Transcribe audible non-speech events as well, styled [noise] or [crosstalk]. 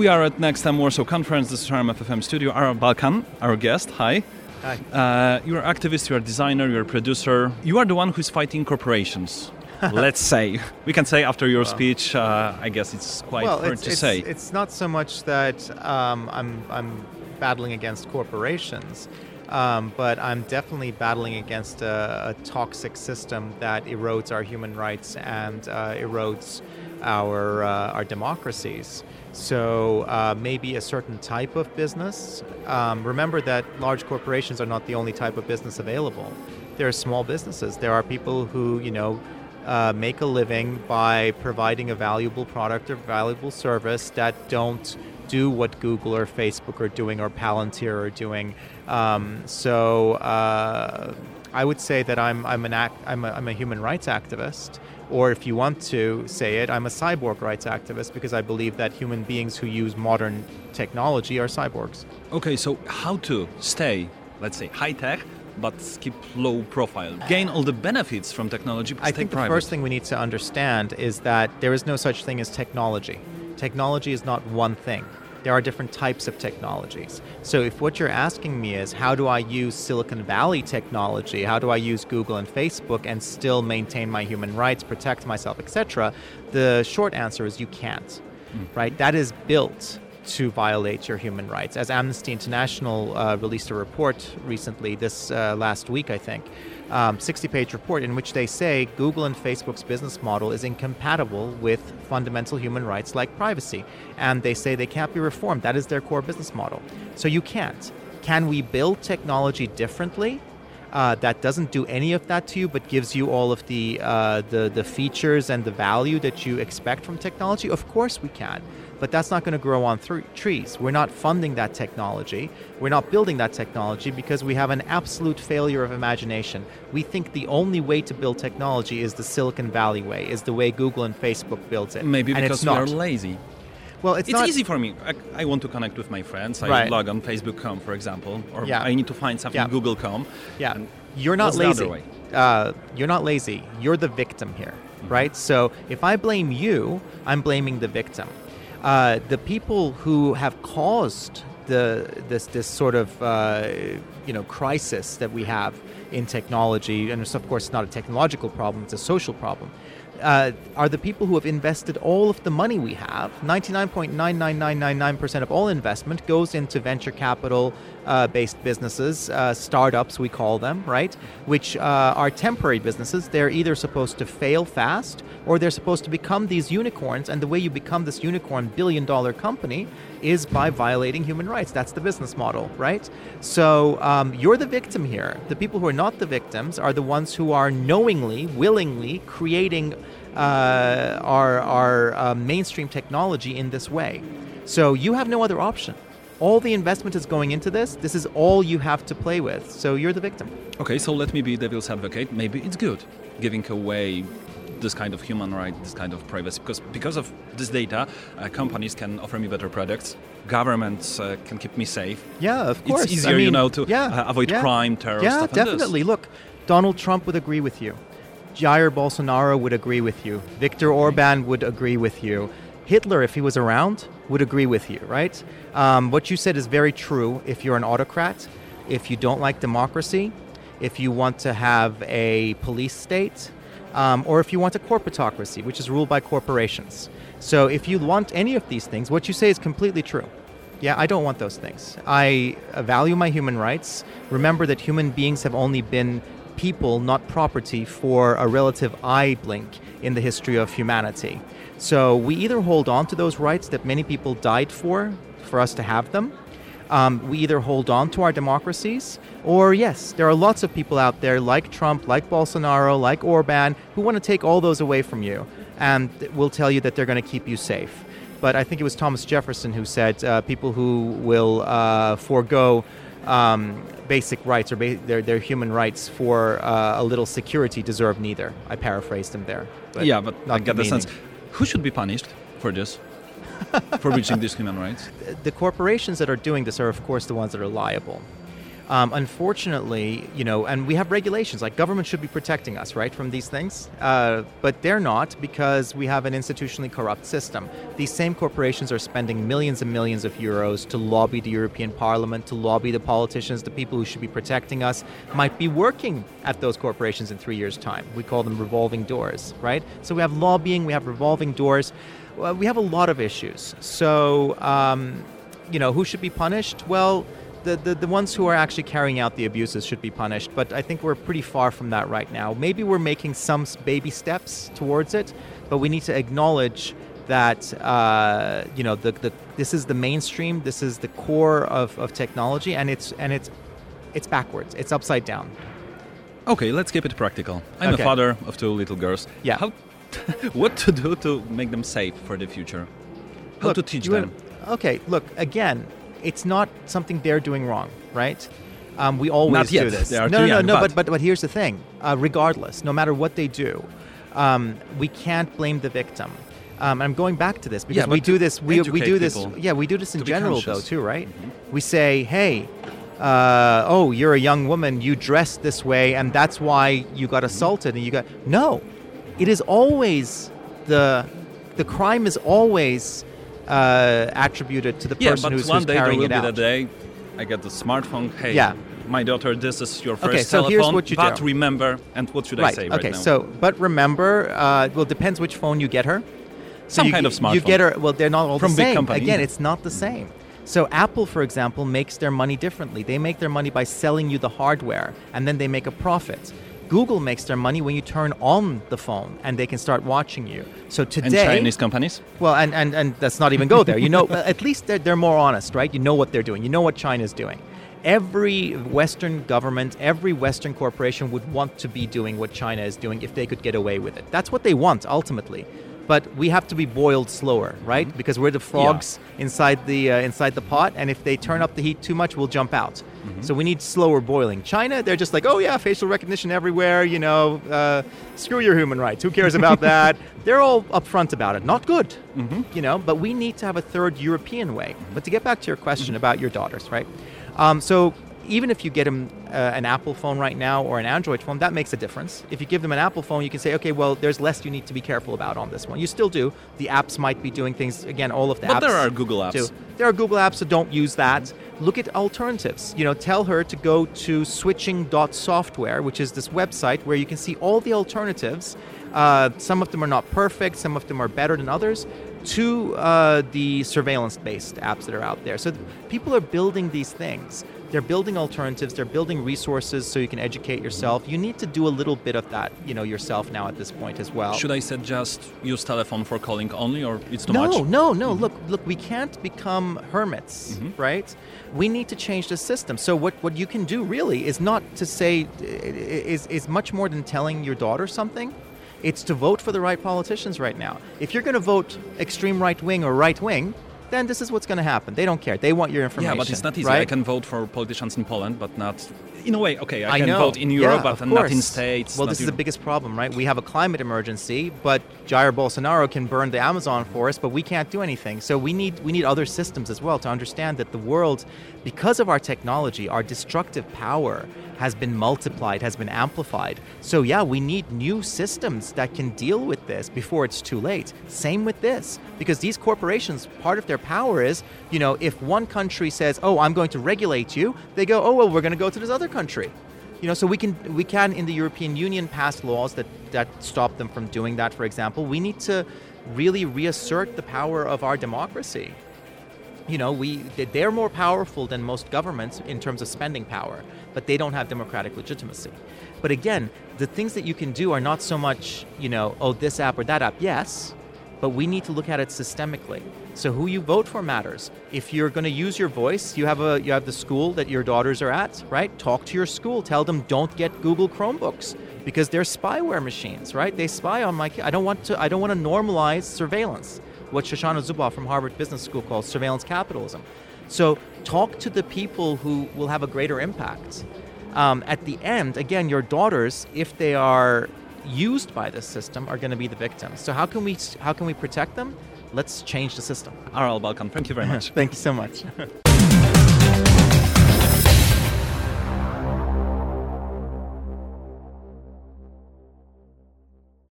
We are at Next Time Warsaw Conference. This is our MFFM studio. Aral Balkan, our guest. Hi. Hi. Uh, you're an activist, you're a designer, you're a producer. You are the one who's fighting corporations. [laughs] Let's say. We can say after your speech, uh, I guess it's quite well, hard it's, to it's, say. It's not so much that um, I'm, I'm battling against corporations, um, but I'm definitely battling against a, a, toxic system that erodes our human rights and uh, erodes our, uh, our democracies. So uh, maybe a certain type of business. Um, remember that large corporations are not the only type of business available. There are small businesses. There are people who, you know, uh, make a living by providing a valuable product or valuable service that don't do what Google or Facebook are doing or Palantir are doing. Um, so uh, I would say that I'm, I'm, an act, I'm, a, I'm a human rights activist or if you want to say it, I'm a cyborg rights activist because I believe that human beings who use modern technology are cyborgs. Okay, so how to stay, let's say, high tech, but keep low profile, gain all the benefits from technology. I think the private. first thing we need to understand is that there is no such thing as technology. Technology is not one thing there are different types of technologies. So if what you're asking me is how do I use Silicon Valley technology, how do I use Google and Facebook and still maintain my human rights, protect myself, etc., the short answer is you can't. Mm. Right? That is built to violate your human rights. As Amnesty International uh, released a report recently, this uh, last week, I think, um, 60 page report in which they say Google and Facebook's business model is incompatible with fundamental human rights like privacy. And they say they can't be reformed. That is their core business model. So you can't. Can we build technology differently? Uh, that doesn't do any of that to you, but gives you all of the, uh, the the features and the value that you expect from technology. Of course, we can but that's not going to grow on th- trees. We're not funding that technology. We're not building that technology because we have an absolute failure of imagination. We think the only way to build technology is the Silicon Valley way, is the way Google and Facebook builds it. Maybe and because we are lazy. Well, it's, it's not... easy for me. I, I, want to connect with my friends. I right. log on Facebook.com, for example, or yeah. I need to find something yeah. Google.com. Yeah, you're not lazy. Uh, you're not lazy. You're the victim here, mm-hmm. right? So if I blame you, I'm blaming the victim uh, the people who have caused the this this sort of uh, you know crisis that we have in technology, and it's of course it's not a technological problem; it's a social problem uh, are the people who have invested all of the money we have. 99.99999% of all investment goes into venture capital uh, based businesses, uh, startups, we call them, right? Which uh, are temporary businesses. They're either supposed to fail fast or they're supposed to become these unicorns. And the way you become this unicorn billion dollar company is by violating human rights. That's the business model, right? So um, you're the victim here. The people who are not the victims are the ones who are knowingly, willingly creating uh, our, our uh, mainstream technology in this way. So you have no other option. All the investment is going into this. This is all you have to play with. So you're the victim. Okay, so let me be devil's advocate. Maybe it's good giving away this kind of human right, this kind of privacy, because because of this data, uh, companies can offer me better products. Governments uh, can keep me safe. Yeah, of course. It's easier, I mean, you know, to yeah, uh, avoid yeah, crime, terror. Yeah, definitely. Look, Donald Trump would agree with you. Jair Bolsonaro would agree with you. Viktor Orban would agree with you. Hitler, if he was around, would agree with you, right? Um, what you said is very true. If you're an autocrat, if you don't like democracy, if you want to have a police state, um, or if you want a corporatocracy, which is ruled by corporations. So if you want any of these things, what you say is completely true. Yeah, I don't want those things. I value my human rights. Remember that human beings have only been people, not property, for a relative eye blink in the history of humanity. So we either hold on to those rights that many people died for, for us to have them, um, we either hold on to our democracies, or yes, there are lots of people out there like Trump, like Bolsonaro, like Orban, who want to take all those away from you and will tell you that they're going to keep you safe. But I think it was Thomas Jefferson who said uh, people who will uh, forego um, basic rights or ba- their, their human rights for uh, a little security deserve neither. I paraphrased him there. But yeah, but I get the sense. Who should be punished for this? [laughs] for breaching these human rights? The corporations that are doing this are, of course, the ones that are liable. Um, unfortunately, you know, and we have regulations like government should be protecting us, right, from these things, uh, but they're not because we have an institutionally corrupt system. These same corporations are spending millions and millions of euros to lobby the European Parliament, to lobby the politicians, the people who should be protecting us, might be working at those corporations in three years' time. We call them revolving doors, right? So we have lobbying, we have revolving doors. We have a lot of issues. So, um, you know, who should be punished? Well, the, the, the ones who are actually carrying out the abuses should be punished, but I think we're pretty far from that right now. Maybe we're making some baby steps towards it, but we need to acknowledge that uh, you know the, the, this is the mainstream, this is the core of, of technology, and it's and it's it's backwards, it's upside down. Okay, let's keep it practical. I'm Okay. a father of two little girls. Yeah. How, [laughs] what to do to make them safe for the future? How Look, to teach them? Okay, look again. It's not something they're doing wrong, right? Um, we always do this. No, no, young, no, but- but but here's the thing. Uh, regardless, no matter what they do, um, we can't blame the victim. Um, I'm going back to this because Yeah, we do this. We, we do this. Yeah, we do this in general though too, right? We say, hey. Uh, oh, you're a young woman. You dressed this way, and that's why you got assaulted. And you got no. It is always the the crime is always uh, attributed to the Yeah, person but who's, one who's day there will it be the day I get the smartphone. Hey, Yeah. my daughter, this is your first Okay, so telephone. here's what you but do. remember, and what should I right. say right okay. So, but remember, uh, well, depends which phone you get her. So Some you, kind of smartphone. You get her. Well, they're not all From the big same. company. Again, it's not the same. So Apple, for example, makes their money differently. They make their money by selling you the hardware, and then they make a profit. Google makes their money when you turn on the phone and they can start watching you. So today, and Chinese companies? Well, and, and, and let's not even go there. You know, [laughs] at least they're, they're more honest, right? You know what they're doing. You know what China's doing. Every Western government, every Western corporation would want to be doing what China is doing if they could get away with it. That's what they want ultimately. But we have to be boiled slower, right? Because we're the frogs inside the uh, inside the pot, and if they turn up the heat too much, we'll jump out. So we need slower boiling. China, they're just like, oh yeah, facial recognition everywhere. You know, uh, screw your human rights. Who cares about that? [laughs] they're all upfront about it. Not good, you know. But we need to have a third European way. But to get back to your question about your daughters, right? Um, so even if you get them uh, an Apple phone right now or an Android phone, that makes a difference. If you give them an Apple phone, you can say, okay, well, there's less you need to be careful about on this one. You still do. The apps might be doing things again. All of the But apps. there are Google apps. do. There are Google apps, so don't use that. Look at alternatives. You know, tell her to go to switching.software, which is this website where you can see all the alternatives. Uh, some of them are not perfect, some of them are better than others, to uh, the surveillance based apps that are out there. So th- people are building these things. They're building alternatives, they're building resources so you can educate yourself. You need to do a little bit of that, you know, yourself now at this point as well. Should I suggest use telephone for calling only, or it's too much? no, much? No, no, mm-hmm. Look, look. We can't become hermits, mm-hmm. right? We need to change the system. So what, what you can do really is not to say is is much more than telling your daughter something. It's to vote for the right politicians right now. If you're going to vote extreme right wing or right wing, then this is what's going to happen. They don't care. They want your information. Yeah, but it's not easy. Right? I can vote for politicians in Poland, but not. In a way, okay, I, I can know. vote in Europe, Yeah, but not in states. Well, this is the biggest problem, right? We have a climate emergency, but Jair Bolsonaro can burn the Amazon forest, but we can't do anything. So we need we need other systems as well to understand that the world, because of our technology, our destructive power has been multiplied, has been amplified. So yeah, we need new systems that can deal with this before it's too late. Same with this, because these corporations, part of their power is, you know, if one country says, "Oh, I'm going to regulate you," they go, "Oh, well, we're going to go to this other country." You know, so we can we can in the European Union pass laws that that stop them from doing that. For example, we need to really reassert the power of our democracy. You know, we they're more powerful than most governments in terms of spending power, but they don't have democratic legitimacy. But again, the things that you can do are not so much, you know, oh this app or that app. Yes, but we need to look at it systemically. So who you vote for matters. If you're going to use your voice, you have a you have the school that your daughters are at, right? Talk to your school. Tell them don't get Google Chromebooks because they're spyware machines, right? They spy on my. I don't want to. I don't want to normalize surveillance. What Shoshana Zuboff from Harvard Business School calls surveillance capitalism. So talk to the people who will have a greater impact. Um, at the end, again, your daughters, if they are used by this system, are going to be the victims. So how can we how can we protect them? Let's change the system. Aral Balkan, thank you very much. [laughs] Thank you so much. [laughs]